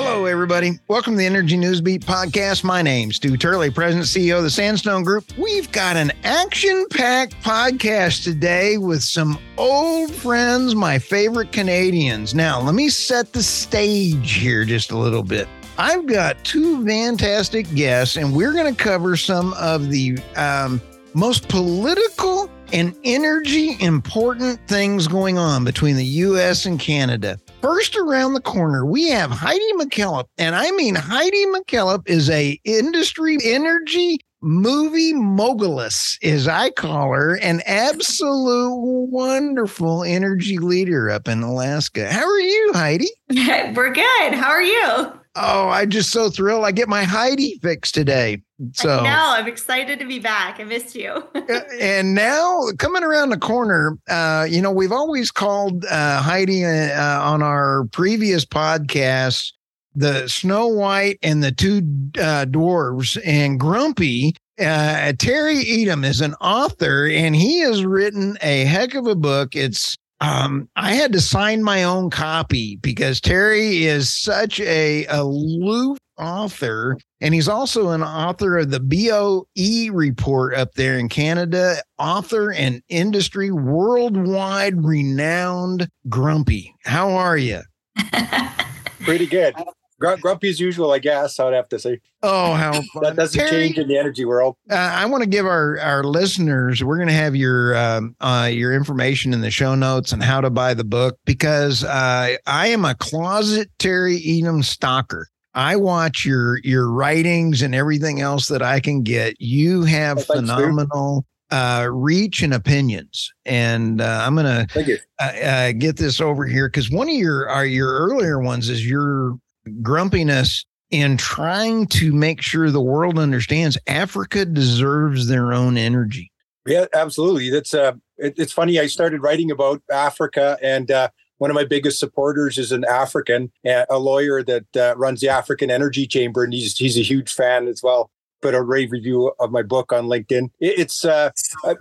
Hello, everybody. Welcome to the Energy Newsbeat podcast. My name's Stu Turley, President CEO of the Sandstone Group. We've got an action packed podcast today with some old friends, my favorite Canadians. Now, let me set the stage here just a little bit. I've got two fantastic guests, and we're going to cover some of the um, most political and energy important things going on between the US and Canada. First around the corner, we have Heidi McKillop. And I mean, Heidi McKillop is a industry energy movie mogulus, as I call her, an absolute wonderful energy leader up in Alaska. How are you, Heidi? We're good. How are you? Oh, I'm just so thrilled. I get my Heidi fix today. So now I'm excited to be back. I missed you. and now coming around the corner, uh, you know, we've always called uh, Heidi uh, on our previous podcast the Snow White and the two uh, dwarves and Grumpy. Uh, Terry Etam is an author, and he has written a heck of a book. It's um, I had to sign my own copy because Terry is such a aloof author, and he's also an author of the BOE report up there in Canada, author and industry worldwide renowned Grumpy. How are you? Pretty good. Grumpy as usual, I guess. I'd have to say. Oh, how fun. that doesn't Terry, change in the energy world. Uh, I want to give our our listeners. We're going to have your um, uh, your information in the show notes and how to buy the book because uh, I am a closet Terry Etam stalker. I watch your your writings and everything else that I can get. You have oh, phenomenal uh, reach and opinions, and uh, I'm gonna uh, uh, get this over here because one of your are your earlier ones is your grumpiness in trying to make sure the world understands Africa deserves their own energy. Yeah, absolutely. That's uh, it, it's funny. I started writing about Africa, and uh, one of my biggest supporters is an African, a lawyer that uh, runs the African Energy Chamber, and he's he's a huge fan as well. Put a rave review of my book on LinkedIn. It's uh,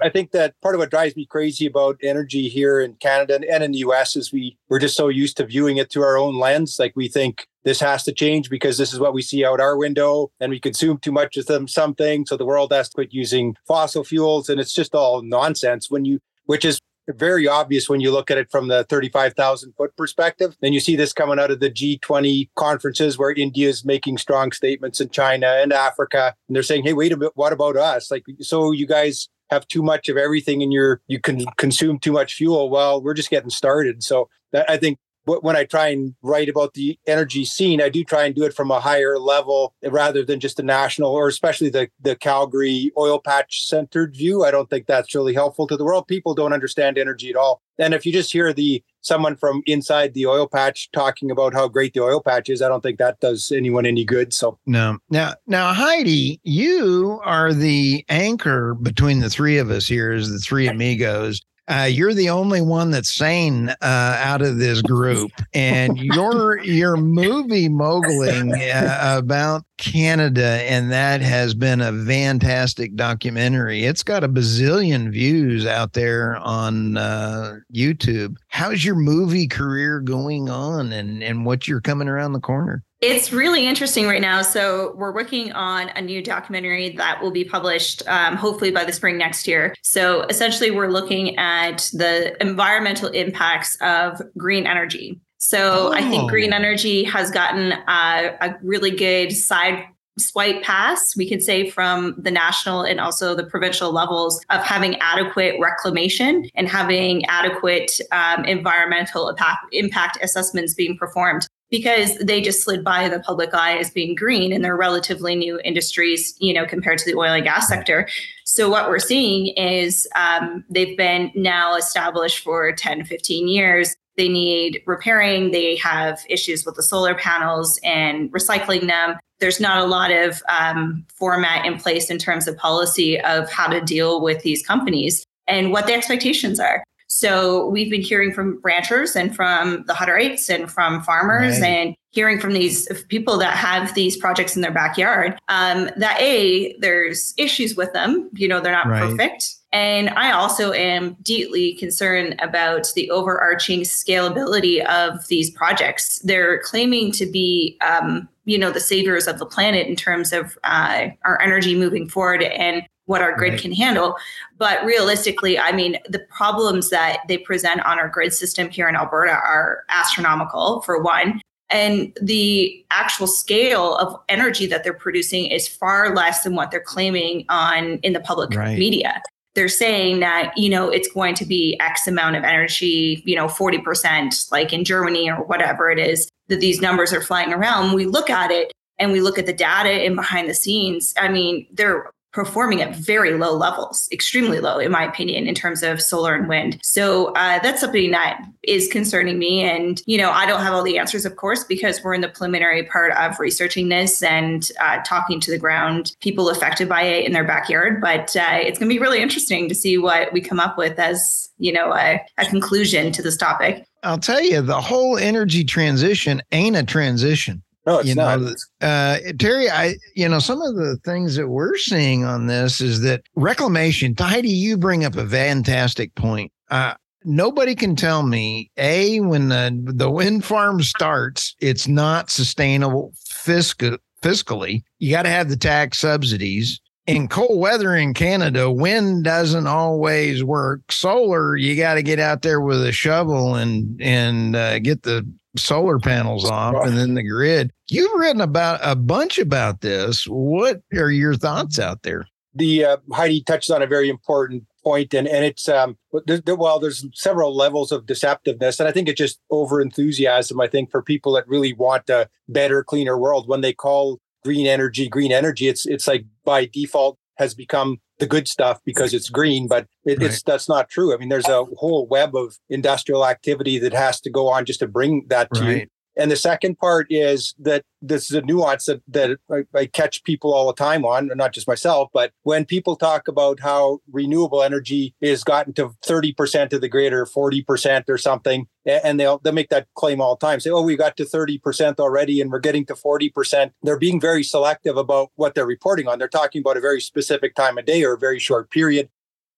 I, think that part of what drives me crazy about energy here in Canada and in the US is we we're just so used to viewing it through our own lens. Like we think this has to change because this is what we see out our window and we consume too much of them something so the world has to quit using fossil fuels and it's just all nonsense when you which is very obvious when you look at it from the 35,000 foot perspective. Then you see this coming out of the G20 conferences where India is making strong statements in China and Africa. And they're saying, hey, wait a minute, what about us? Like, so you guys have too much of everything and you're, you can consume too much fuel. Well, we're just getting started. So that, I think when I try and write about the energy scene, I do try and do it from a higher level rather than just a national or especially the, the Calgary oil patch centered view. I don't think that's really helpful to the world. People don't understand energy at all. And if you just hear the someone from inside the oil patch talking about how great the oil patch is, I don't think that does anyone any good. So no. Now now Heidi, you are the anchor between the three of us here as the three amigos uh, you're the only one that's sane uh, out of this group, and your your movie mogling uh, about Canada, and that has been a fantastic documentary. It's got a bazillion views out there on uh, YouTube. How's your movie career going on, and and what you're coming around the corner? It's really interesting right now. So, we're working on a new documentary that will be published um, hopefully by the spring next year. So, essentially, we're looking at the environmental impacts of green energy. So, oh. I think green oh. energy has gotten uh, a really good side swipe pass, we could say, from the national and also the provincial levels of having adequate reclamation and having adequate um, environmental impact, impact assessments being performed because they just slid by the public eye as being green and they're relatively new industries, you know, compared to the oil and gas sector. So what we're seeing is um, they've been now established for 10, 15 years. They need repairing. They have issues with the solar panels and recycling them. There's not a lot of um, format in place in terms of policy of how to deal with these companies and what the expectations are. So we've been hearing from ranchers and from the Hutterites and from farmers right. and hearing from these people that have these projects in their backyard um, that a there's issues with them you know they're not right. perfect and i also am deeply concerned about the overarching scalability of these projects they're claiming to be um, you know the saviors of the planet in terms of uh, our energy moving forward and what our grid right. can handle. But realistically, I mean, the problems that they present on our grid system here in Alberta are astronomical, for one. And the actual scale of energy that they're producing is far less than what they're claiming on in the public right. media. They're saying that, you know, it's going to be X amount of energy, you know, 40%, like in Germany or whatever it is, that these numbers are flying around. we look at it and we look at the data and behind the scenes, I mean, they're performing at very low levels, extremely low, in my opinion, in terms of solar and wind. So uh, that's something that is concerning me. And, you know, I don't have all the answers, of course, because we're in the preliminary part of researching this and uh, talking to the ground people affected by it in their backyard. But uh, it's going to be really interesting to see what we come up with as, you know, a, a conclusion to this topic. I'll tell you, the whole energy transition ain't a transition. No, it's you not. Know, uh, Terry, I, you know, some of the things that we're seeing on this is that reclamation. Heidi, you bring up a fantastic point. Uh, nobody can tell me a when the the wind farm starts, it's not sustainable fiscal fiscally. You got to have the tax subsidies. In cold weather in Canada, wind doesn't always work. Solar, you got to get out there with a shovel and and uh, get the solar panels off and then the grid. You've written about a bunch about this. What are your thoughts out there? The uh, Heidi touched on a very important point, and and it's um well, there's several levels of deceptiveness, and I think it's just over enthusiasm. I think for people that really want a better, cleaner world, when they call green energy green energy, it's it's like by default has become the good stuff because it's green, but it, right. it's that's not true. I mean, there's a whole web of industrial activity that has to go on just to bring that to right. you. And the second part is that this is a nuance that, that I, I, catch people all the time on, not just myself, but when people talk about how renewable energy is gotten to 30% of the grid or 40% or something, and they'll, they'll make that claim all the time, say, oh, we got to 30% already and we're getting to 40%. They're being very selective about what they're reporting on. They're talking about a very specific time of day or a very short period.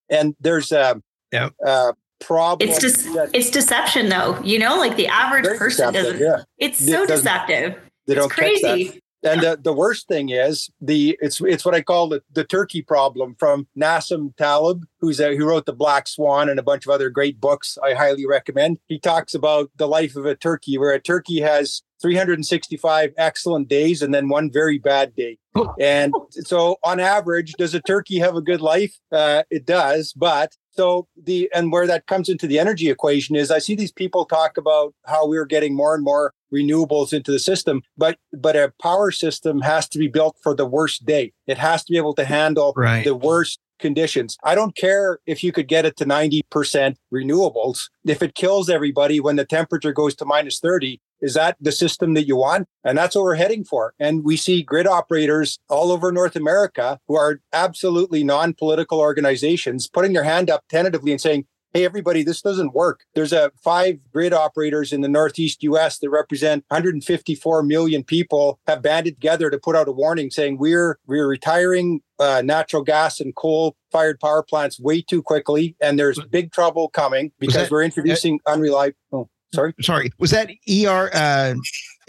And there's um, yeah. Uh, problem. It's just de- it's deception though. You know, like the average person doesn't. Yeah. It's so it deceptive. They don't it's crazy. And the, the worst thing is the it's it's what I call the, the turkey problem from Nassim Taleb, who's a, who wrote the Black Swan and a bunch of other great books I highly recommend. He talks about the life of a turkey, where a turkey has 365 excellent days and then one very bad day. And so, on average, does a turkey have a good life? Uh, it does, but so the and where that comes into the energy equation is I see these people talk about how we're getting more and more renewables into the system, but but a power system has to be built for the worst day. It has to be able to handle right. the worst conditions. I don't care if you could get it to 90% renewables. If it kills everybody when the temperature goes to minus 30, is that the system that you want? And that's what we're heading for. And we see grid operators all over North America who are absolutely non political organizations putting their hand up tentatively and saying, hey everybody this doesn't work there's a five grid operators in the northeast us that represent 154 million people have banded together to put out a warning saying we're we're retiring uh, natural gas and coal fired power plants way too quickly and there's big trouble coming because that, we're introducing unreliable oh. Sorry, sorry. Was that ER uh,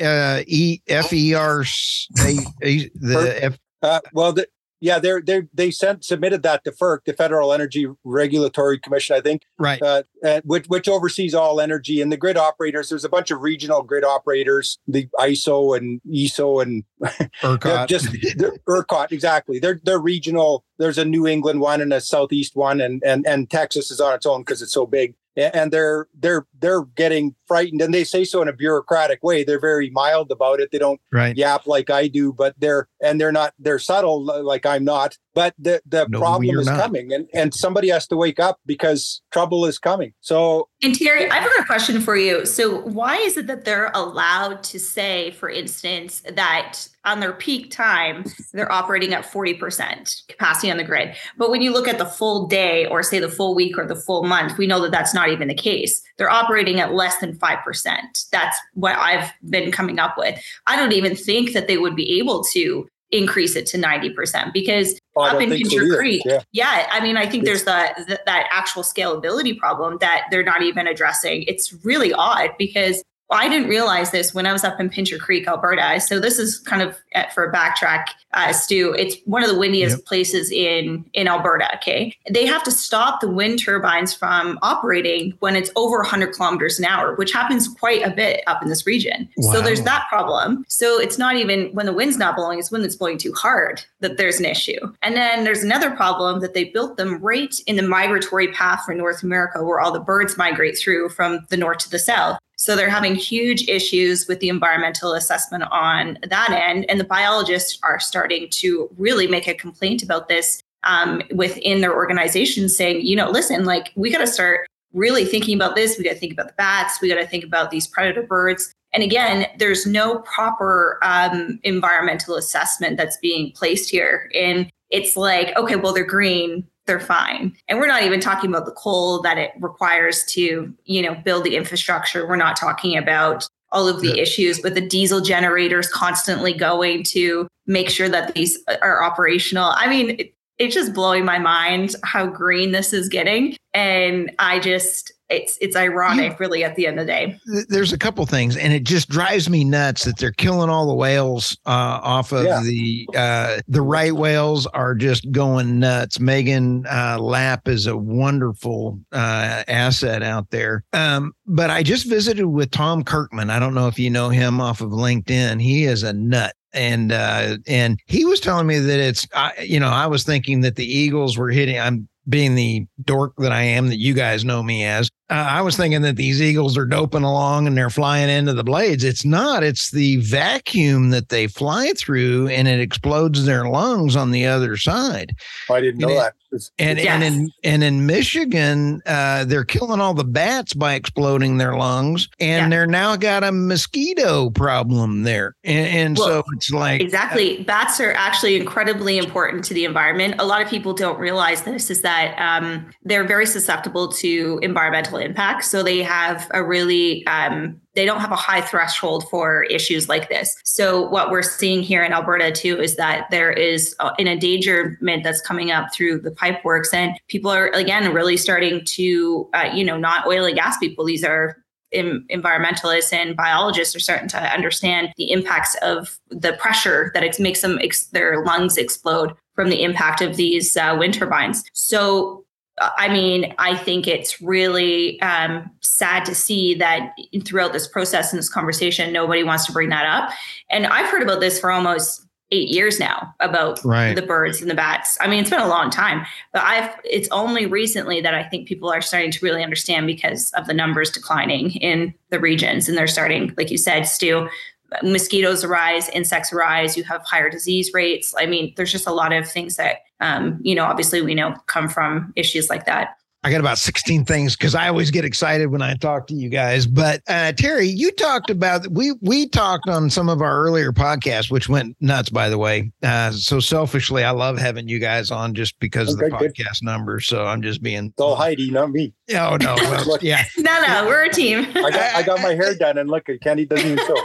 uh, E F E R the F? Uh, well, the, yeah, they they they sent submitted that to FERC, the Federal Energy Regulatory Commission, I think, right, uh, which which oversees all energy and the grid operators. There's a bunch of regional grid operators, the ISO and ESO and ERCOT, just ERCOT exactly. They're they're regional. There's a New England one and a Southeast one, and and and Texas is on its own because it's so big and they're they're they're getting frightened, and they say so in a bureaucratic way. They're very mild about it. They don't right. yap like I do, but they're and they're not they're subtle like I'm not. But the the No, problem is not. coming, and and somebody has to wake up because trouble is coming. So And Terry, I've got a question for you. So, why is it that they're allowed to say, for instance, that on their peak time, they're operating at 40% capacity on the grid? But when you look at the full day, or say the full week or the full month, we know that that's not even the case. They're operating at less than 5%. That's what I've been coming up with. I don't even think that they would be able to increase it to 90% because oh, up in so Pincher either. Creek, Yeah. yeah, I mean, I think there's that that that actual scalability problem that they're not even addressing. It's really odd because I didn't realize this when I was up in Pincher Creek, Alberta. So this is kind of uh, for a backtrack, uh, Stu. It's one of the windiest Yep. places in in Alberta. Okay, they have to stop the wind turbines from operating when it's over 100 kilometers an hour, which happens quite a bit up in this region. So there's that problem. So it's not even when the wind's not blowing; it's when it's blowing too hard that there's an issue. And then there's another problem that they built them right in the migratory path for North America, where all the birds migrate through from the north to the south. So they're having huge issues with the environmental assessment on that end. And the biologists are starting to really make a complaint about this um, within their organization, saying, you know, listen, like we got to start really thinking about this. We got to think about the bats. We got to think about these predator birds. And again, there's no proper um, environmental assessment that's being placed here. And it's like, okay, well, they're green, they're fine. And we're not even talking about the coal that it requires to, you know, build the infrastructure. We're not talking about all of the Yeah. issues with the diesel generators constantly going to make sure that these are operational. I mean, it, it's just blowing my mind how green this is getting. And I just, it's it's ironic, really, at the end of the day. There's a couple things, and it just drives me nuts that they're killing all the whales uh, off of Yeah. the uh, the right whales are just going nuts. Meghan uh, Lapp is a wonderful uh, asset out there. Um, but I just visited with Tom Kirkman. I don't know if you know him off of LinkedIn. He is a nut. And uh, and he was telling me that it's I, you know I was thinking that the Eagles were hitting. I'm being the dork that I am that you guys know me as, uh, I was thinking that these eagles are doping along and they're flying into the blades. It's not. It's the vacuum that they fly through and it explodes their lungs on the other side. I didn't know know, that. And Yes. and in and in Michigan, uh, they're killing all the bats by exploding their lungs, and Yeah. they're now got a mosquito problem there. And, and so it's like Exactly. Bats are actually incredibly important to the environment. A lot of people don't realize this is that um, they're very susceptible to environmental impacts. So they have a really, um, they don't have a high threshold for issues like this. So what we're seeing here in Alberta too is that there is an endangerment that's coming up through the pipe works, and people are again really starting to, uh, you know, not oil and gas people. These are environmentalists and biologists are starting to understand the impacts of the pressure that it makes them ex- their lungs explode from the impact of these uh, wind turbines. So, I mean, I think it's really um, sad to see that throughout this process and this conversation, nobody wants to bring that up. And I've heard about this for almost eight years now about Right. the birds and the bats. I mean, it's been a long time, but I've it's only recently that I think people are starting to really understand because of the numbers declining in the regions, and they're starting, like you said, Stu. Mosquitoes arise, insects arise. You have higher disease rates. I mean, there's just a lot of things that, um, you know, obviously we know come from issues like that. I got about 16 things because I always get excited when I talk to you guys. But uh, Terry, you talked about we we talked on some of our earlier podcasts, which went nuts, by the way. Uh, so selfishly, I love having you guys on just because of the Okay, good. podcast numbers. So I'm just being. It's all Heidi, not me. Oh no, well, yeah. No, no, we're a team. I got, I got my hair done, and look, at Kenny doesn't even show.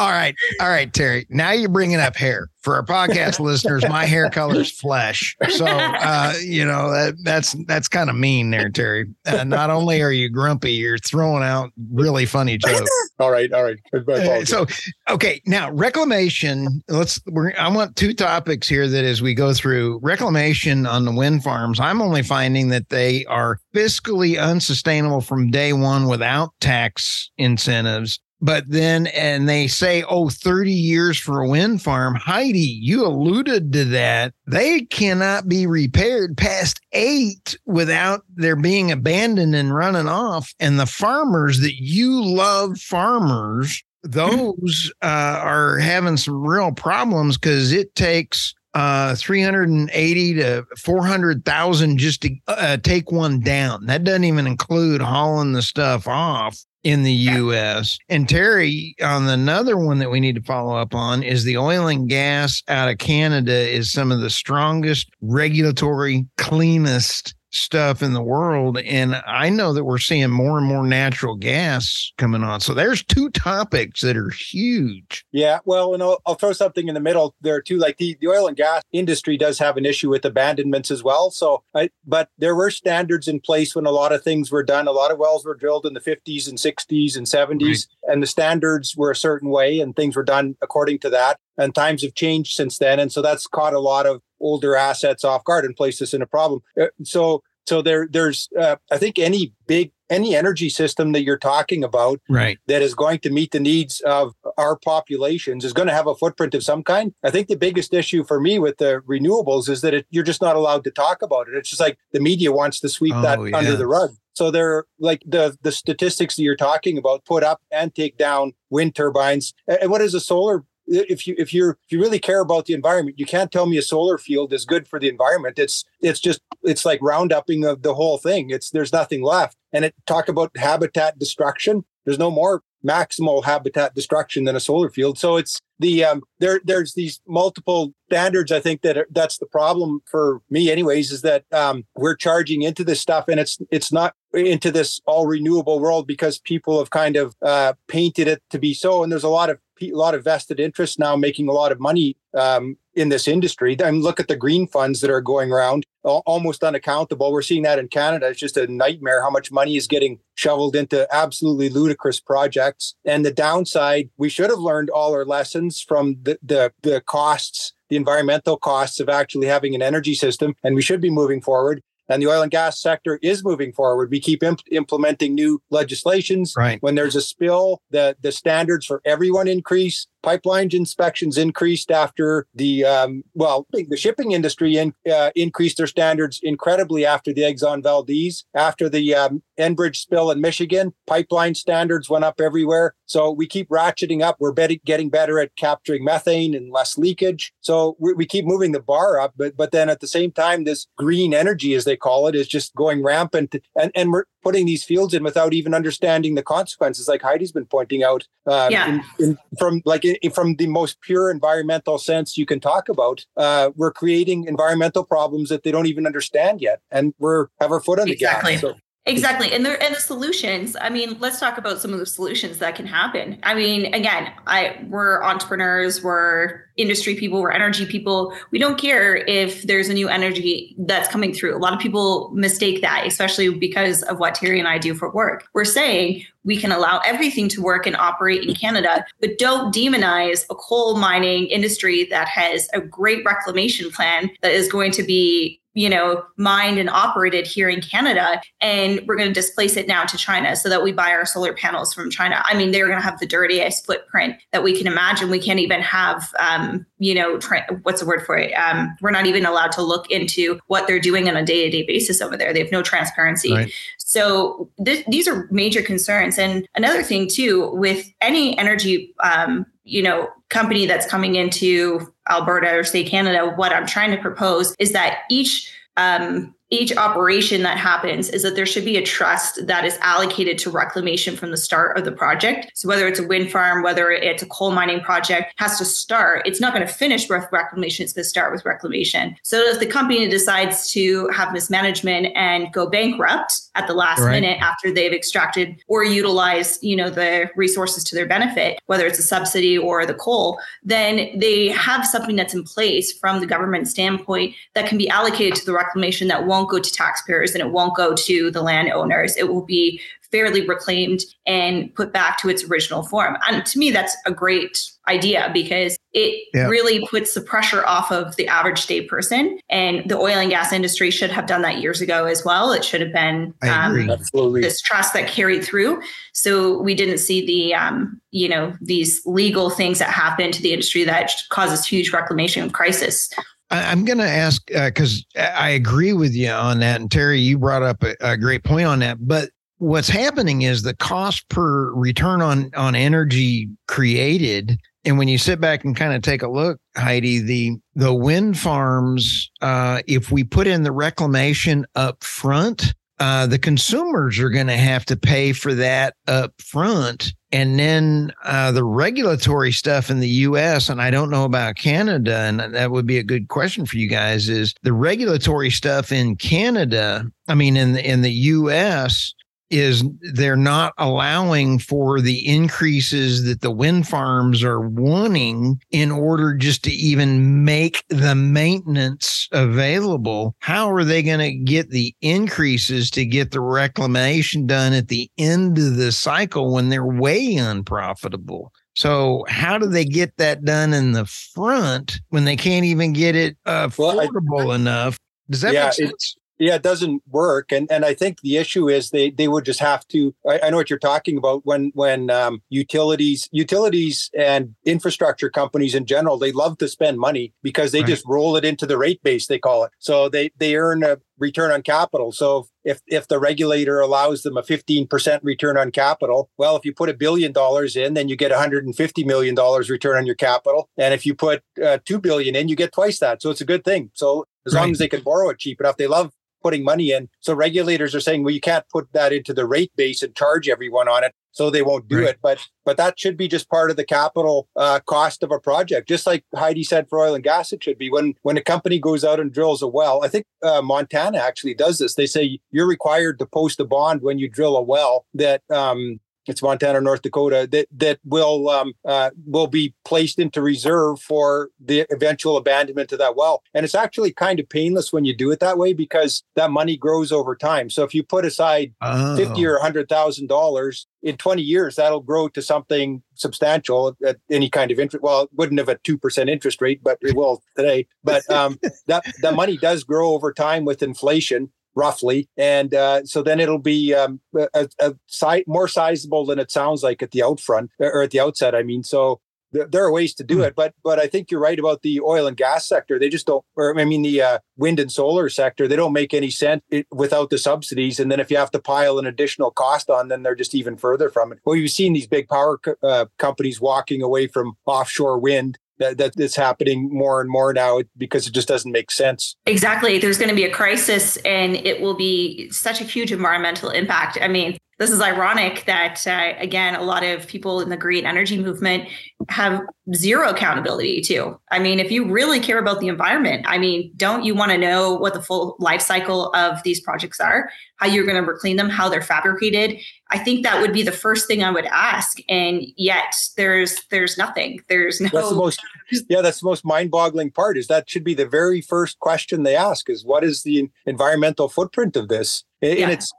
All right, all right, Terry. Now you're bringing up hair for our podcast listeners. My hair color is flesh, so uh, you know that that's that's kind of mean there, Terry. Uh, not only are you grumpy, you're throwing out really funny jokes. All right, all right. Uh, so okay now reclamation let's we're i want two topics here that as we go through reclamation on the wind farms i'm only finding that they are fiscally unsustainable from day one without tax incentives but then, and they say, oh, 30 years for a wind farm. Heidi, you alluded to that. They cannot be repaired past eight without their being abandoned and running off. And the farmers that you love, farmers, those uh, are having some real problems because it takes uh 380 to 400,000 just to uh, take one down. That doesn't even include hauling the stuff off in the US. And Terry, on another one that we need to follow up on is the oil and gas out of Canada is some of the strongest regulatory cleanest stuff in the world. And I know that we're seeing more and more natural gas coming on. So there's two topics that are huge. Yeah. Well, and I'll, I'll throw something in the middle there too. Like the, the oil and gas industry does have an issue with abandonments as well. So, I, but there were standards in place when a lot of things were done. A lot of wells were drilled in the 50s and 60s and 70s, right. and the standards were a certain way and things were done according to that. And times have changed since then. And so that's caught a lot of older assets off guard and place us in a problem. Uh, so so there there's uh, I think any big any energy system that you're talking about right. that is going to meet the needs of our populations is going to have a footprint of some kind. I think the biggest issue for me with the renewables is that it, you're just not allowed to talk about it. It's just like the media wants to sweep oh, that yeah. under the rug. So they're like the the statistics that you're talking about put up and take down wind turbines. And what is a solar if you if you're if you really care about the environment, you can't tell me a solar field is good for the environment. It's it's just it's like roundupping of the whole thing. It's there's nothing left. And it talk about habitat destruction. There's no more maximal habitat destruction than a solar field. So it's the um, there there's these multiple standards. I think that are, that's the problem for me, anyways, is that um, we're charging into this stuff and it's it's not into this all renewable world because people have kind of uh, painted it to be so. And there's a lot of a lot of vested interest now making a lot of money um, in this industry. I mean, look at the green funds that are going around, almost unaccountable. We're seeing that in Canada. It's just a nightmare how much money is getting shoveled into absolutely ludicrous projects. And the downside, we should have learned all our lessons from the the, the costs the environmental costs of actually having an energy system, and we should be moving forward and the oil and gas sector is moving forward. We keep imp- implementing new legislations. Right. When there's a spill, the the standards for everyone increase pipeline inspections increased after the um, well the shipping industry in, uh, increased their standards incredibly after the exxon valdez after the um, enbridge spill in michigan. Pipeline standards went up everywhere. So we keep ratcheting up. We're bet- getting better at capturing methane and less leakage. So we, we keep moving the bar up but but then at the same time this green energy as they call it is just going rampant. And and we're putting these fields in without even understanding the consequences like heidi's been pointing out uh, yeah. in, in, from like from the most pure environmental sense you can talk about, uh, we're creating environmental problems that they don't even understand yet, and we're have our foot on the exactly. gas. So Exactly. And there and the solutions. I mean, let's talk about some of the solutions that can happen. I mean, again, I we're entrepreneurs, we're industry people, we're energy people. We don't care if there's a new energy that's coming through. A lot of people mistake that, especially because of what Terry and I do for work. We're saying we can allow everything to work and operate in Canada, but don't demonize a coal mining industry that has a great reclamation plan that is going to be you know, mined and operated here in Canada. And we're going to displace it now to China so that we buy our solar panels from China. I mean, they're going to have the dirtiest footprint that we can imagine. We can't even have, um, you know, tra- what's the word for it? Um, we're not even allowed to look into what they're doing on a day to day basis over there. They have no transparency. Right. So th- these are major concerns. And another thing, too, with any energy, um, you know, company that's coming into Alberta or say Canada, what I'm trying to propose is that each um, each operation that happens is that there should be a trust that is allocated to reclamation from the start of the project. So whether it's a wind farm, whether it's a coal mining project, has to start. It's not going to finish with reclamation. It's going to start with reclamation. So if the company decides to have mismanagement and go bankrupt at the last right. minute after they've extracted or utilized, you know, the resources to their benefit, whether it's a subsidy or the coal, then they have something that's in place from the government standpoint that can be allocated to the reclamation that won't won't go to taxpayers and it won't go to the landowners. It will be fairly reclaimed and put back to its original form. And to me, that's a great idea because it yeah. really puts the pressure off of the average day person. And the oil and gas industry should have done that years ago as well. It should have been um, this trust that carried through. So we didn't see the, um, you know, these legal things that happen to the industry that causes huge reclamation crisis. I'm going to ask because uh, I agree with you on that. And Terry, you brought up a, a great point on that. But what's happening is the cost per return on on energy created and when you sit back and kind of take a look, Heidi, the the wind farms, uh, if we put in the reclamation up front, uh, the consumers are going to have to pay for that up front. And then uh, the regulatory stuff in the US, and I don't know about Canada, and that would be a good question for you guys, is the regulatory stuff in Canada, I mean, in the, in the US, is they're not allowing for the increases that the wind farms are wanting in order just to even make the maintenance available. How are they going to get the increases to get the reclamation done at the end of the cycle when they're way unprofitable? So how do they get that done in the front when they can't even get it affordable well, I, enough? Does that yeah, make sense? Yeah, it doesn't work. And and I think the issue is they they would just have to. I, I know what you're talking about when when um, utilities utilities and infrastructure companies in general they love to spend money because they right. just roll it into the rate base they call it. So they they earn a return on capital. So if if the regulator allows them a 15% return on capital, well, if you put a billion dollars in, then you get 150 million dollars return on your capital. And if you put uh, 2 billion in, you get twice that. So it's a good thing. So as right. long as they can borrow it cheap enough, they love putting money in. So regulators are saying, well, you can't put that into the rate base and charge everyone on it. So they won't do right. it. But but that should be just part of the capital uh, cost of a project. Just like Heidi said for oil and gas, it should be when when a company goes out and drills a well. I think uh, Montana actually does this. They say you're required to post a bond when you drill a well that um, it's Montana, North Dakota that that will um, uh, will be placed into reserve for the eventual abandonment of that well. And it's actually kind of painless when you do it that way because that money grows over time. So if you put aside oh. fifty or hundred thousand dollars in twenty years, that'll grow to something substantial at any kind of interest. Well, it wouldn't have a two percent interest rate, but it will today. But um, that that money does grow over time with inflation roughly. And uh, so then it'll be um, a, a si- more sizable than it sounds like at the out front or at the outset. I mean, so th- there are ways to do mm. it, but but I think you're right about the oil and gas sector. They just don't, or I mean the uh, wind and solar sector. They don't make any sense without the subsidies. And then if you have to pile an additional cost on, then they're just even further from it. Well, you've seen these big power co- uh, companies walking away from offshore wind that, that that's happening more and more now because it just doesn't make sense. Exactly. There's going to be a crisis and it will be such a huge environmental impact. I mean, this is ironic that uh, again a lot of people in the green energy movement have zero accountability to i mean if you really care about the environment i mean don't you want to know what the full life cycle of these projects are? How you're going to reclaim them how they're fabricated? I think that would be the first thing i would ask and yet there's there's nothing. There's no that's the most yeah that's the most mind-boggling part is that should be the very first question they ask is what is the environmental footprint of this and yeah. it's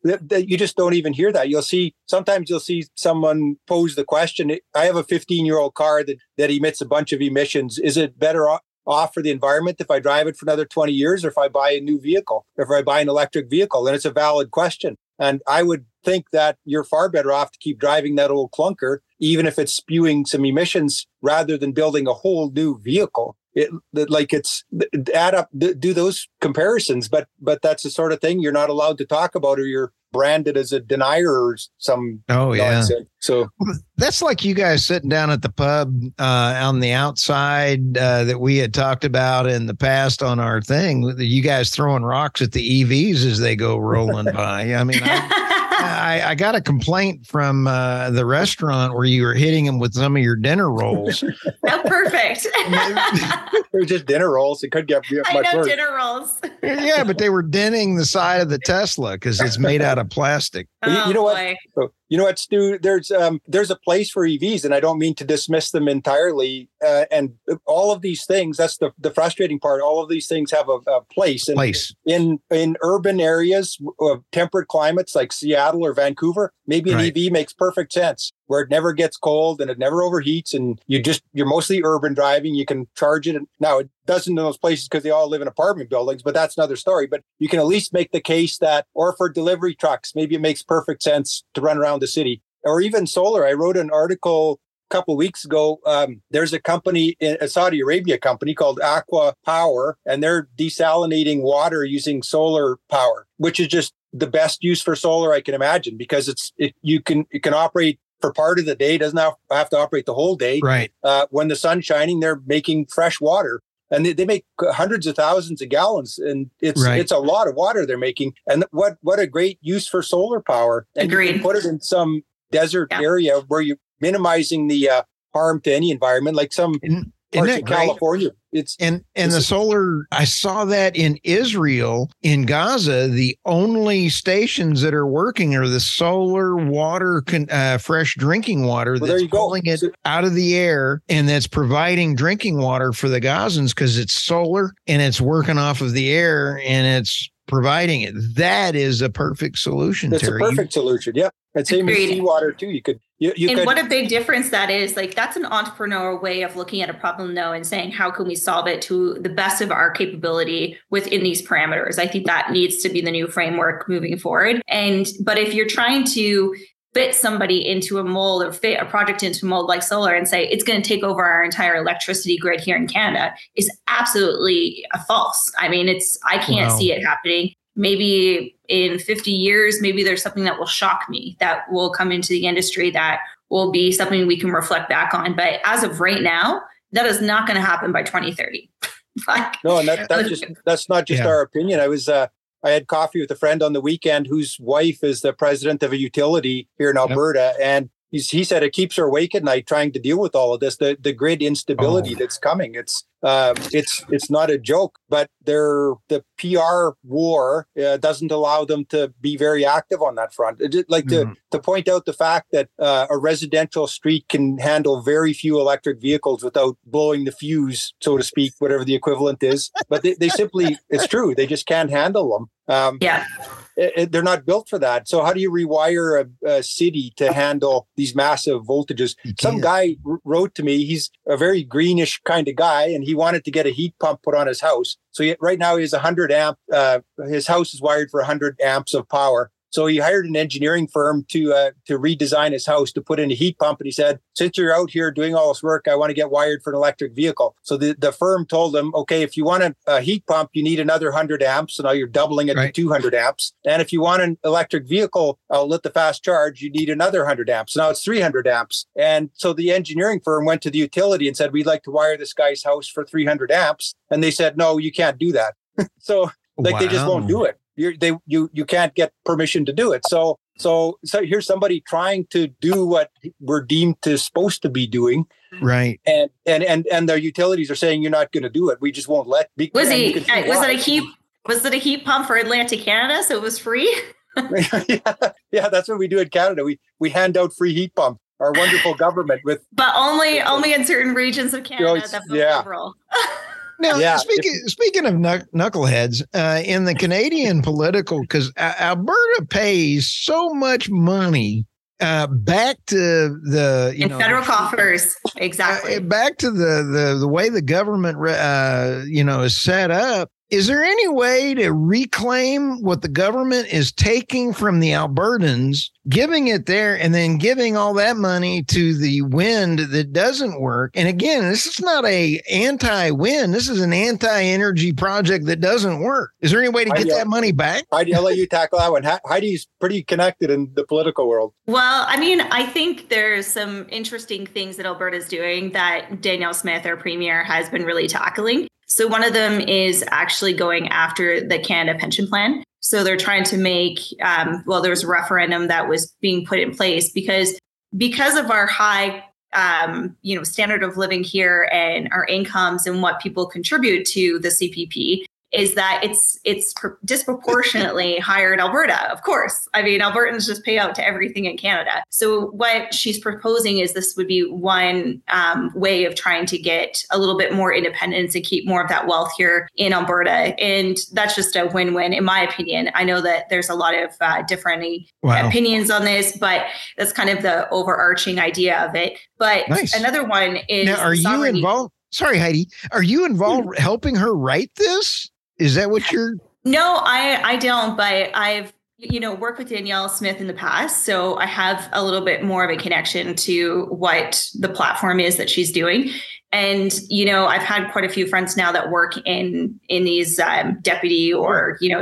you just don't even hear that. You'll see sometimes you'll see someone pose the question. I have a 15 year old car that that emits a bunch of emissions. Is it better off for the environment if I drive it for another 20 years, or if I buy a new vehicle, or if I buy an electric vehicle? And it's a valid question. And I would think that you're far better off to keep driving that old clunker, even if it's spewing some emissions, rather than building a whole new vehicle it like it's add up do those comparisons but but that's the sort of thing you're not allowed to talk about or you're branded as a denier or some oh yeah nonsense. so that's like you guys sitting down at the pub uh, on the outside uh, that we had talked about in the past on our thing you guys throwing rocks at the evs as they go rolling by i mean I, I, I, got a complaint from uh, the restaurant where you were hitting them with some of your dinner rolls. oh, perfect. They're just dinner rolls. It could get much I know worse. dinner rolls. yeah, but they were denting the side of the Tesla because it's made out of plastic. Oh, you, you know boy. what? You know what, Stu? There's um, there's a place for EVs, and I don't mean to dismiss them entirely. Uh, and all of these things, that's the, the frustrating part. All of these things have a, a place. And Place. in in urban areas of temperate climates like Seattle or Vancouver, maybe an Right. EV makes perfect sense where it never gets cold and it never overheats and you just you're mostly urban driving you can charge it now it doesn't in those places because they all live in apartment buildings but that's another story but you can at least make the case that or for delivery trucks maybe it makes perfect sense to run around the city or even solar i wrote an article a couple weeks ago, um, there's a company, a Saudi Arabia company called ACWA Power, and they're desalinating water using solar power, which is just the best use for solar I can imagine because it's it, you can it can operate for part of the day, doesn't have, have to operate the whole day. Right. Uh, when the sun's shining, they're making fresh water. And they, they make hundreds of thousands of gallons, and it's Right. it's a lot of water they're making. And what what a great use for solar power! And you can Agreed. put it in some desert Yeah. area where you're minimizing the uh, harm to any environment, like some Isn't, isn't parts that of great? California. It's And and This the is- solar, I saw that in Israel, in Gaza, the only stations that are working are the solar water, con, uh, fresh drinking water Well, that's there you go. pulling it So- out of the air and that's providing drinking water for the Gazans because it's solar and it's working off of the air and it's providing it. That is a perfect solution, it's a Terry. You- perfect solution. Yeah, and same with Agreed. seawater too. You could you, you and could what a big difference that is. Like that's an entrepreneurial way of looking at a problem though and saying how can we solve it to the best of our capability within these parameters. I think that needs to be the new framework moving forward. And but if you're trying to fit somebody into a mold or fit a project into a mold like solar and say it's going to take over our entire electricity grid here in Canada is absolutely a false. I mean, it's I can't Wow. see it happening. Maybe in 50 years, maybe there's something that will shock me that will come into the industry that will be something we can reflect back on. But as of right now, that is not going to happen by 2030. like, No, and that, that's just that's not just Yeah. our opinion. I was uh, I had coffee with a friend on the weekend whose wife is the president of a utility here in Alberta, and he's, he said it keeps her awake at night trying to deal with all of this, the the grid instability Oh. that's coming. It's uh, it's it's not a joke, but they're the PR war uh, doesn't allow them to be very active on that front. It, like to Mhm. to point out the fact that uh, a residential street can handle very few electric vehicles without blowing the fuse, so to speak, whatever the equivalent is. But they, they simply, it's true, they just can't handle them. Um, yeah, it- it- they're not built for that. So how do you rewire a, a city to handle these massive voltages? Some guy r- wrote to me. He's a very greenish kind of guy, and he wanted to get a heat pump put on his house. So he, right now he has hundred amp. Uh, his house is wired for hundred amps of power. So he hired an engineering firm to uh, to redesign his house to put in a heat pump. And he said, "Since you're out here doing all this work, I want to get wired for an electric vehicle." So the, the firm told him, "Okay, if you want a, a heat pump, you need another hundred amps. So now you're doubling it Right. to 200 amps. And if you want an electric vehicle outlet, the fast charge, you need another 100 amps. So now it's 300 amps. And so the engineering firm went to the utility and said, "We'd like to wire this guy's house for 300 amps." And they said, "No, you can't do that." so like they just won't do it. You're, they you you can't get permission to do it. So so so here's somebody trying to do what we're deemed to supposed to be doing, Right. and and and and their utilities are saying you're not going to do it. We just won't let. be- was he? can Was it a heat? Was it a heat pump for Atlantic Canada? So it was free. yeah, yeah, that's what we do in Canada. We we hand out free heat pumps. Our wonderful government with but only only in certain regions of Canada it's- that vote yeah. liberal. Now, Yeah. speaking speaking of knuckleheads, uh, in the Canadian political, because Alberta pays so much money uh, back to the you in know federal the- coffers, uh, exactly. back to the the the way the government uh, you know is set up. Is there any way to reclaim what the government is taking from the Albertans, giving it there, and then giving all that money to the wind that doesn't work? And again, this is not a anti-wind. This is an anti-energy project that doesn't work. Is there any way to get yeah. that money back? Heidi. I'll let you tackle that one. Heidi's pretty connected in the political world. Well, I mean, I think there's some interesting things that Alberta's doing that Danielle Smith, our premier, has been really tackling. So one of them is actually going after the Canada pension plan. So they're trying to make, um, well, there was a referendum that was being put in place because because of our high, um, you know, standard of living here and our incomes and what people contribute to the CPP. Is that it's it's disproportionately higher in Alberta. Of course, I mean Albertans just pay out to everything in Canada. So what she's proposing is this would be one um, way of trying to get a little bit more independence and keep more of that wealth here in Alberta, and that's just a win-win in my opinion. I know that there's a lot of uh, different wow. opinions on this, but that's kind of the overarching idea of it. But nice. another one is now, are you involved? Sorry, Heidi. Are you involved hmm. helping her write this? Is that what you're? No, I I don't. But I've you know worked with Danielle Smith in the past, so I have a little bit more of a connection to what the platform is that she's doing. And you know, I've had quite a few friends now that work in in these um, deputy or you know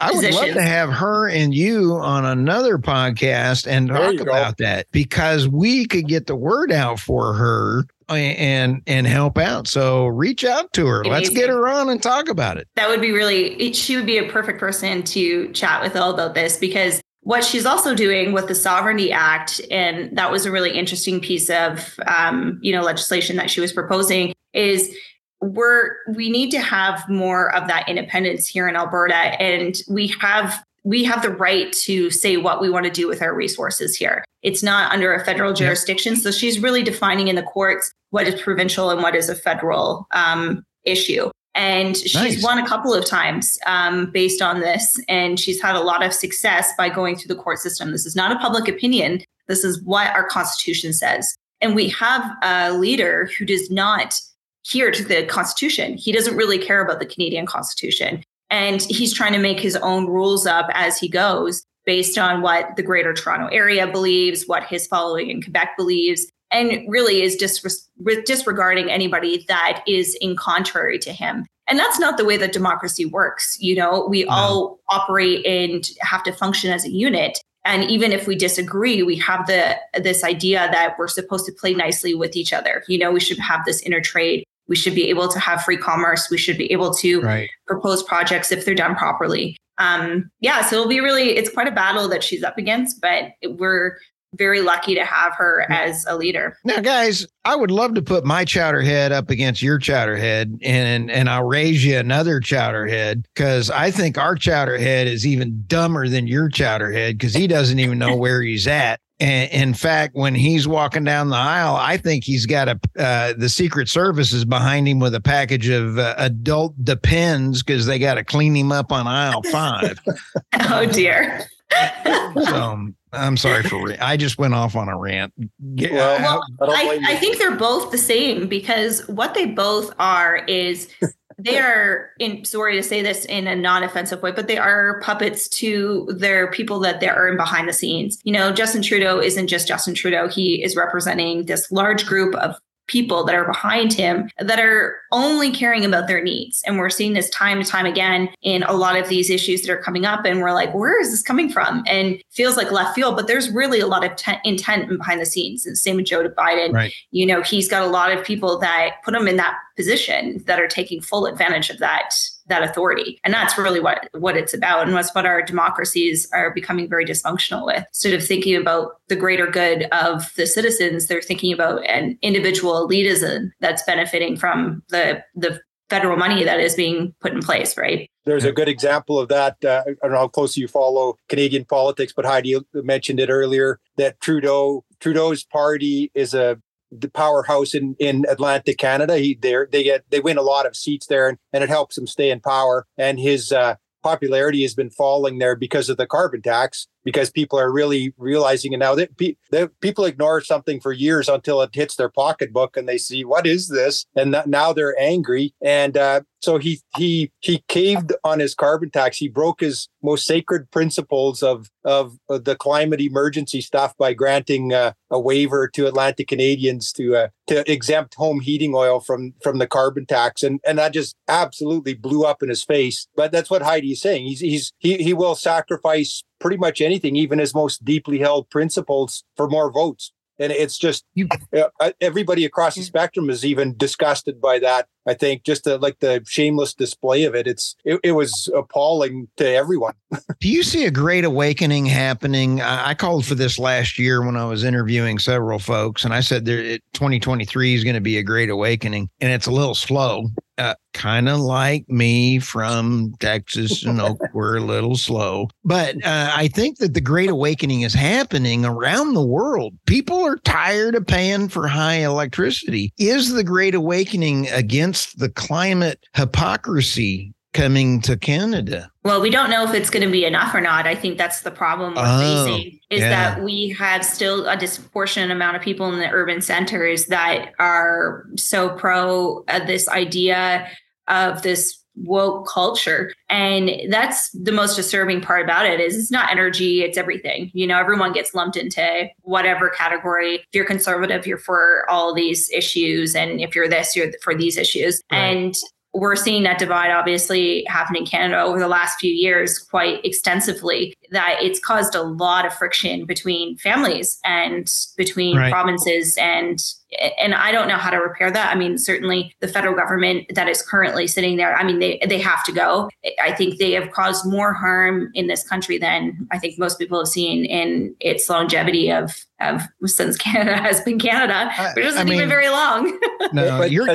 I would love to have her and you on another podcast and talk about go. that because we could get the word out for her and and help out. So reach out to her. Amazing. Let's get her on and talk about it. That would be really she would be a perfect person to chat with all about this because what she's also doing with the Sovereignty Act, and that was a really interesting piece of um, you know legislation that she was proposing, is we're we need to have more of that independence here in Alberta and we have we have the right to say what we want to do with our resources here. It's not under a federal jurisdiction. So she's really defining in the courts what is provincial and what is a federal um, issue. And she's nice. won a couple of times um, based on this. And she's had a lot of success by going through the court system. This is not a public opinion. This is what our Constitution says. And we have a leader who does not here to the Constitution. He doesn't really care about the Canadian Constitution. And he's trying to make his own rules up as he goes based on what the greater Toronto area believes, what his following in Quebec believes, and really is dis- disregarding anybody that is in contrary to him. And that's not the way that democracy works. You know, we no. all operate and have to function as a unit. And even if we disagree, we have the this idea that we're supposed to play nicely with each other. You know, we should have this inner trade we should be able to have free commerce. We should be able to right. propose projects if they're done properly. Um, yeah, so it'll be really, it's quite a battle that she's up against, but we're very lucky to have her as a leader. Now, guys, I would love to put my chowderhead up against your chowderhead, and and I'll raise you another chowderhead because I think our chowderhead is even dumber than your chowderhead because he doesn't even know where he's at. And in fact, when he's walking down the aisle, I think he's got a uh, the Secret Service is behind him with a package of uh, adult depends because they got to clean him up on aisle five. oh dear. so I'm sorry for I just went off on a rant. well, I, I, think they're both the same because what they both are is they are in sorry to say this in a non-offensive way but they are puppets to their people that they are in behind the scenes. You know justin trudeau isn't just justin trudeau. He is representing this large group of people that are behind him that are only caring about their needs. And we're seeing this time and time again in a lot of these issues that are coming up. And we're like, where is this coming from? And feels like left field, but there's really a lot of t- intent behind the scenes. And same with Joe to Biden. Right. You know, he's got a lot of people that put him in that position that are taking full advantage of that that authority. And that's really what, what it's about. And that's what our democracies are becoming very dysfunctional with. Instead of thinking about the greater good of the citizens, they're thinking about an individual elitism that's benefiting from the, the federal money that is being put in place, right? There's a good example of that. Uh, I don't know how closely you follow Canadian politics, but Heidi mentioned it earlier that Trudeau Trudeau's party is a the powerhouse in, in Atlantic Canada. He they they get they win a lot of seats there, and, and it helps him stay in power. And his uh, popularity has been falling there because of the carbon tax because people are really realizing it now that pe- people ignore something for years until it hits their pocketbook and they see what is this and th- now they're angry and uh, so he he he caved on his carbon tax he broke his most sacred principles of of, the climate emergency stuff by granting uh, a waiver to Atlantic Canadians to uh, to exempt home heating oil from from the carbon tax and and that just absolutely blew up in his face but that's what Heidi is saying he's he's he he will sacrifice pretty much anything, even his most deeply held principles, for more votes. And it's just you, uh, everybody across the spectrum is even disgusted by that. I think just the, like the shameless display of it. It's it, it was appalling to everyone. Do you see a great awakening happening? I, I, called for this last year when I was interviewing several folks, and I said there, it, 2023 is going to be a great awakening, and it's a little slow uh, kind of like me from Texas and Oak, we're a little slow. But uh, I think that the Great Awakening is happening around the world. People are tired of paying for high electricity. Is the Great Awakening against the climate hypocrisy coming to Canada? Well, we don't know if it's going to be enough or not. I think that's the problem we're oh, facing is yeah. that we have still a disproportionate amount of people in the urban centers that are so pro uh, this idea of this woke culture. And that's the most disturbing part about it is it's not energy it's everything. You know everyone gets lumped into whatever category. If you're conservative you're for all these issues. And if you're this you're for these issues. Right. and we're seeing that divide obviously happen in Canada over the last few years quite extensively that it's caused a lot of friction between families and between right. provinces and and I don't know how to repair that. I mean, certainly the federal government that is currently sitting there, I mean, they they have to go. I think they have caused more harm in this country than I think most people have seen in its longevity of of since Canada has been Canada, which isn't I mean, even very long. no, but you're,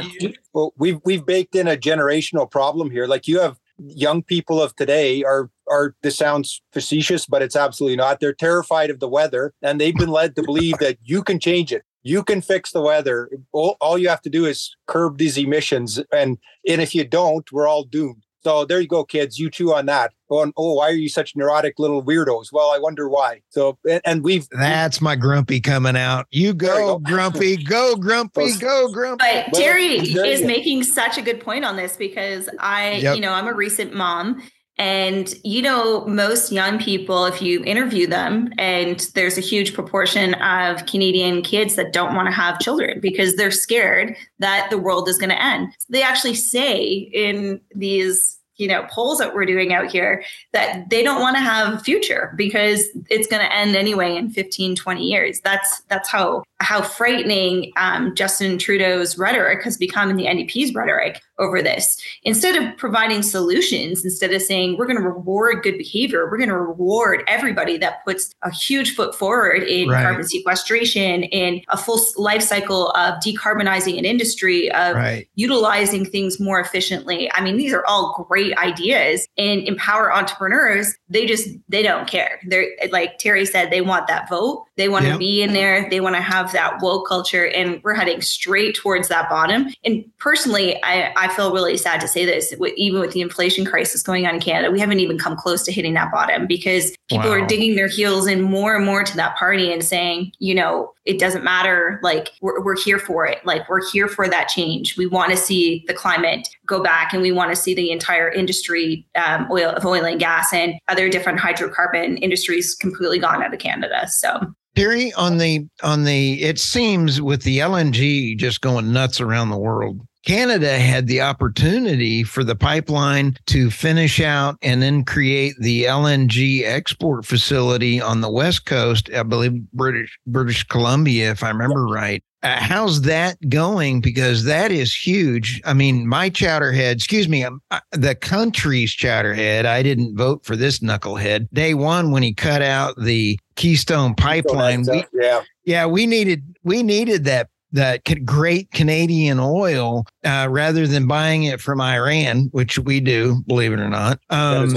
well, we've we've baked in a generational problem here. Like you have young people of today are are this sounds facetious but it's absolutely not they're terrified of the weather and they've been led to believe that you can change it you can fix the weather all, all you have to do is curb these emissions and and if you don't we're all doomed so there you go, kids. You chew on that. Going, oh, why are you such neurotic little weirdos? Well, I wonder why. So, and we've that's my grumpy coming out. You go, go. grumpy, go, grumpy, go, grumpy. But Terry is making such a good point on this because I, yep. you know, I'm a recent mom. And you know, most young people, if you interview them, and there's a huge proportion of Canadian kids that don't want to have children because they're scared that the world is going to end. They actually say in these you know polls that we're doing out here that they don't want to have a future because it's going to end anyway in 15 20 years that's that's how how frightening um, Justin Trudeau's rhetoric has become in the NDP's rhetoric over this. Instead of providing solutions, instead of saying we're going to reward good behavior, we're going to reward everybody that puts a huge foot forward in right. carbon sequestration, in a full life cycle of decarbonizing an industry, of right. utilizing things more efficiently. I mean, these are all great ideas and empower entrepreneurs. They just they don't care. They're like Terry said, they want that vote. They want yep. to be in there. They want to have that woke culture and we're heading straight towards that bottom. And personally, I, I feel really sad to say this, even with the inflation crisis going on in Canada, we haven't even come close to hitting that bottom because people wow. are digging their heels in more and more to that party and saying, you know, it doesn't matter. Like we're, we're here for it. Like we're here for that change. We want to see the climate go back and we want to see the entire industry um, oil of oil and gas and other different hydrocarbon industries completely gone out of Canada. So Terry, on the on the it seems with the LNG just going nuts around the world. Canada had the opportunity for the pipeline to finish out and then create the LNG export facility on the west coast, I believe British British Columbia, if I remember right. Uh, how's that going? Because that is huge. I mean, my chowderhead, excuse me, um, uh, the country's chowderhead. I didn't vote for this knucklehead. Day one, when he cut out the Keystone pipeline, we, yeah, yeah, we needed we needed that that great Canadian oil uh, rather than buying it from Iran, which we do, believe it or not. Um.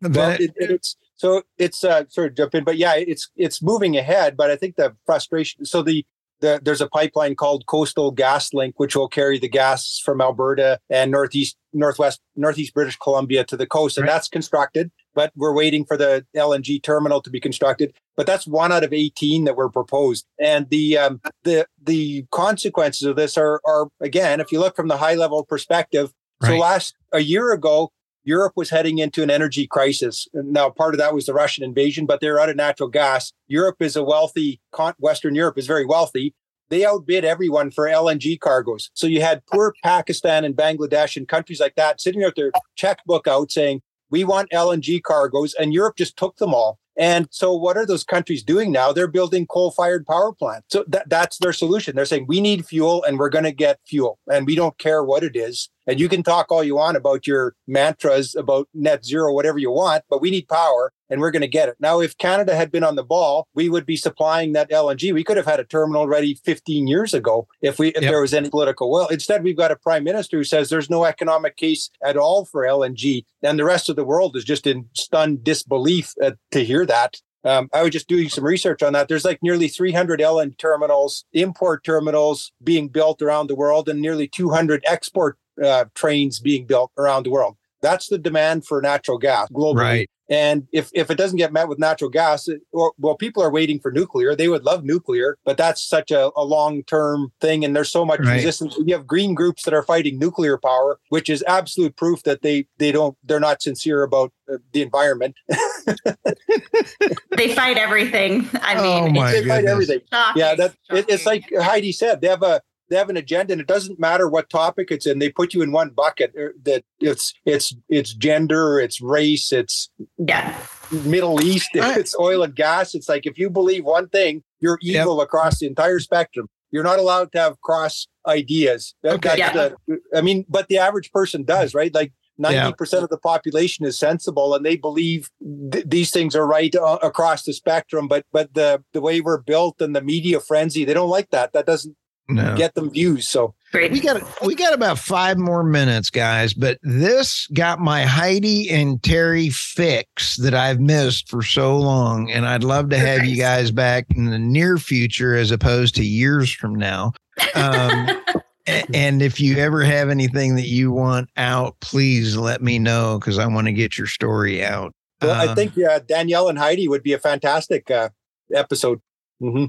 Well, it, it's so it's uh, sort of jump in, but yeah, it's it's moving ahead. But I think the frustration. So the the, there's a pipeline called Coastal Gas Link, which will carry the gas from Alberta and northeast, northwest, northeast British Columbia to the coast, and right. that's constructed. But we're waiting for the LNG terminal to be constructed. But that's one out of 18 that were proposed, and the um, the the consequences of this are are again, if you look from the high level perspective. Right. So last a year ago, Europe was heading into an energy crisis. Now, part of that was the Russian invasion, but they're out of natural gas. Europe is a wealthy, Western Europe is very wealthy. They outbid everyone for LNG cargoes. So you had poor Pakistan and Bangladesh and countries like that sitting with their checkbook out saying, we want LNG cargoes. And Europe just took them all. And so, what are those countries doing now? They're building coal fired power plants. So, that, that's their solution. They're saying, we need fuel and we're going to get fuel and we don't care what it is. And you can talk all you want about your mantras about net zero, whatever you want, but we need power and we're going to get it. Now, if Canada had been on the ball, we would be supplying that LNG. We could have had a terminal ready 15 years ago if we if yep. there was any political will. Instead, we've got a prime minister who says there's no economic case at all for LNG, and the rest of the world is just in stunned disbelief uh, to hear that. Um, I was just doing some research on that. There's like nearly 300 LNG terminals, import terminals being built around the world, and nearly 200 export uh, trains being built around the world. That's the demand for natural gas globally. Right. And if, if it doesn't get met with natural gas, it, or, well, people are waiting for nuclear. They would love nuclear, but that's such a, a long term thing. And there's so much right. resistance. You have green groups that are fighting nuclear power, which is absolute proof that they, they don't, they're not sincere about uh, the environment. they fight everything. I oh mean, they fight everything. Shocking. Yeah. That it, it's like Heidi said, they have a, they have an agenda and it doesn't matter what topic it's in they put you in one bucket. Uh, that it's it's it's gender it's race it's yeah. Middle east it's oil and gas. It's like if you believe one thing you're evil yep. across the entire spectrum. You're not allowed to have cross ideas. Okay. yeah. The, i mean but the average person does right? Like 90% yeah. of the population is sensible and they believe th- these things are right uh, across the spectrum. But but the the way we're built and the media frenzy they don't like that. That doesn't no. get them views. So Great. we got we got about five more minutes, guys. But this got my Heidi and Terry fix that I've missed for so long, and I'd love to have you guys back in the near future as opposed to years from now. Um, and if you ever have anything that you want out, please let me know because I want to get your story out. Well, I um, think uh, Danielle and Heidi would be a fantastic uh, episode. Mm-hmm.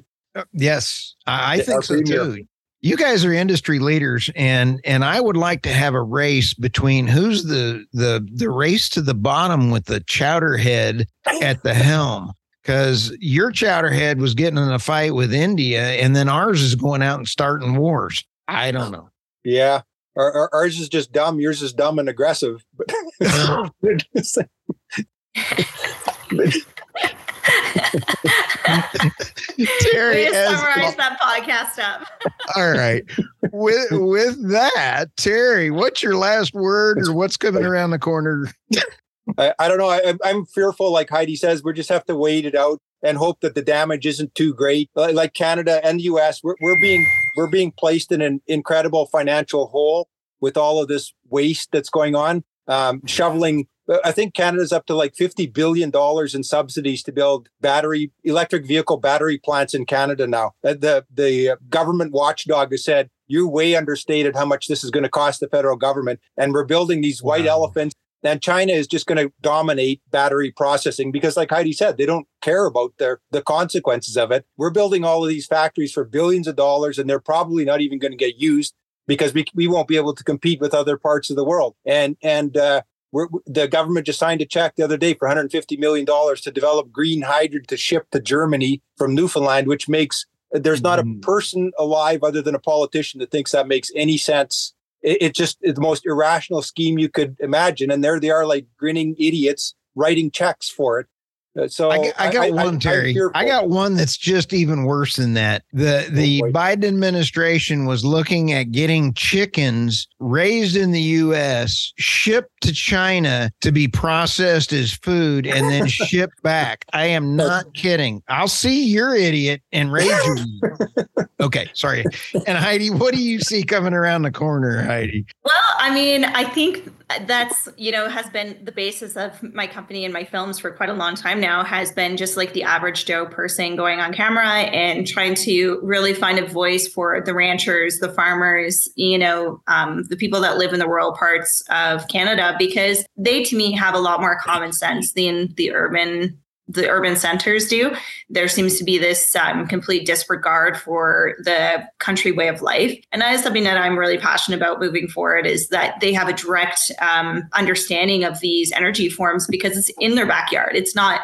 Yes, I, I think so too. You guys are industry leaders, and and I would like to have a race between who's the the the race to the bottom with the chowderhead at the helm. Because your chowderhead was getting in a fight with India, and then ours is going out and starting wars. I don't know. Yeah, our, our, ours is just dumb. Yours is dumb and aggressive. But Terry we summarize that podcast up. All right. With with that, Terry, what's your last word or what's coming around the corner? I, I don't know. I, I'm fearful, like Heidi says, we just have to wait it out and hope that the damage isn't too great. Like Canada and the US, we're, we're being we're being placed in an incredible financial hole with all of this waste that's going on. Um, shoveling I think Canada's up to like $50 billion in subsidies to build battery, electric vehicle battery plants in Canada now. Uh, the, the government watchdog has said, you way understated how much this is going to cost the federal government. And we're building these white wow. elephants. And China is just going to dominate battery processing because, like Heidi said, they don't care about their the consequences of it. We're building all of these factories for billions of dollars, and they're probably not even going to get used because we, we won't be able to compete with other parts of the world. And and uh, we're, the government just signed a check the other day for 150 million dollars to develop green hydrogen to ship to Germany from Newfoundland, which makes there's not a mm. person alive other than a politician that thinks that makes any sense. It, it just it's the most irrational scheme you could imagine, and there they are, like grinning idiots writing checks for it. Uh, so I, I got I, one, I, Terry. I got one that's just even worse than that. The oh, the oh, Biden administration was looking at getting chickens raised in the U.S., shipped to China to be processed as food, and then shipped back. I am not kidding. I'll see your idiot and raise you. okay, sorry. And Heidi, what do you see coming around the corner, Heidi? Well, I mean, I think that's you know has been the basis of my company and my films for quite a long time now has been just like the average joe person going on camera and trying to really find a voice for the ranchers the farmers you know um, the people that live in the rural parts of canada because they to me have a lot more common sense than the urban the urban centers do. There seems to be this um, complete disregard for the country way of life. And that is something that I'm really passionate about moving forward is that they have a direct um, understanding of these energy forms because it's in their backyard. It's not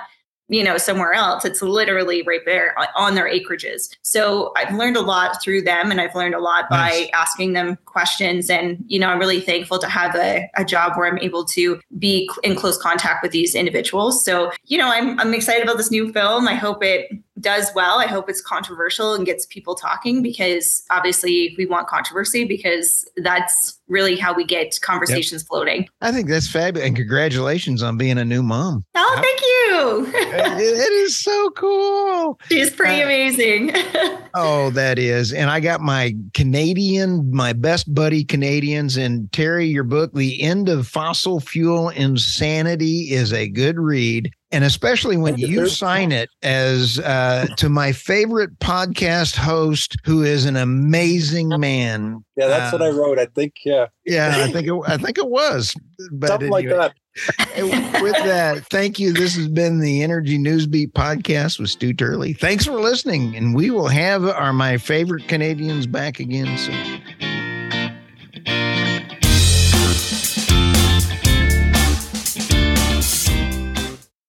you know somewhere else. It's literally right there on their acreages. So i've learned a lot through them and i've learned a lot nice. by asking them questions. And you know i'm really thankful to have a, a job where i'm able to be in close contact with these individuals. So you know i'm, I'm excited about this new film. I hope it does well. I hope it's controversial and gets people talking because obviously we want controversy because that's really how we get conversations yep. floating. I think that's fabulous. And congratulations on being a new mom. Oh, thank you. it, it is so cool. She's pretty uh, amazing. oh, that is. And I got my Canadian, my best buddy Canadians. And Terry, your book, The End of Fossil Fuel Insanity, is a good read and especially when you sign it as uh, to my favorite podcast host, who is an amazing man. Yeah, that's uh, what I uh, wrote. I think. Yeah. Yeah, I think it, I think it was. But Something anyway, like that. with that, thank you. This has been the Energy Newsbeat podcast with Stu Turley. Thanks for listening, and we will have our my favorite Canadians back again soon.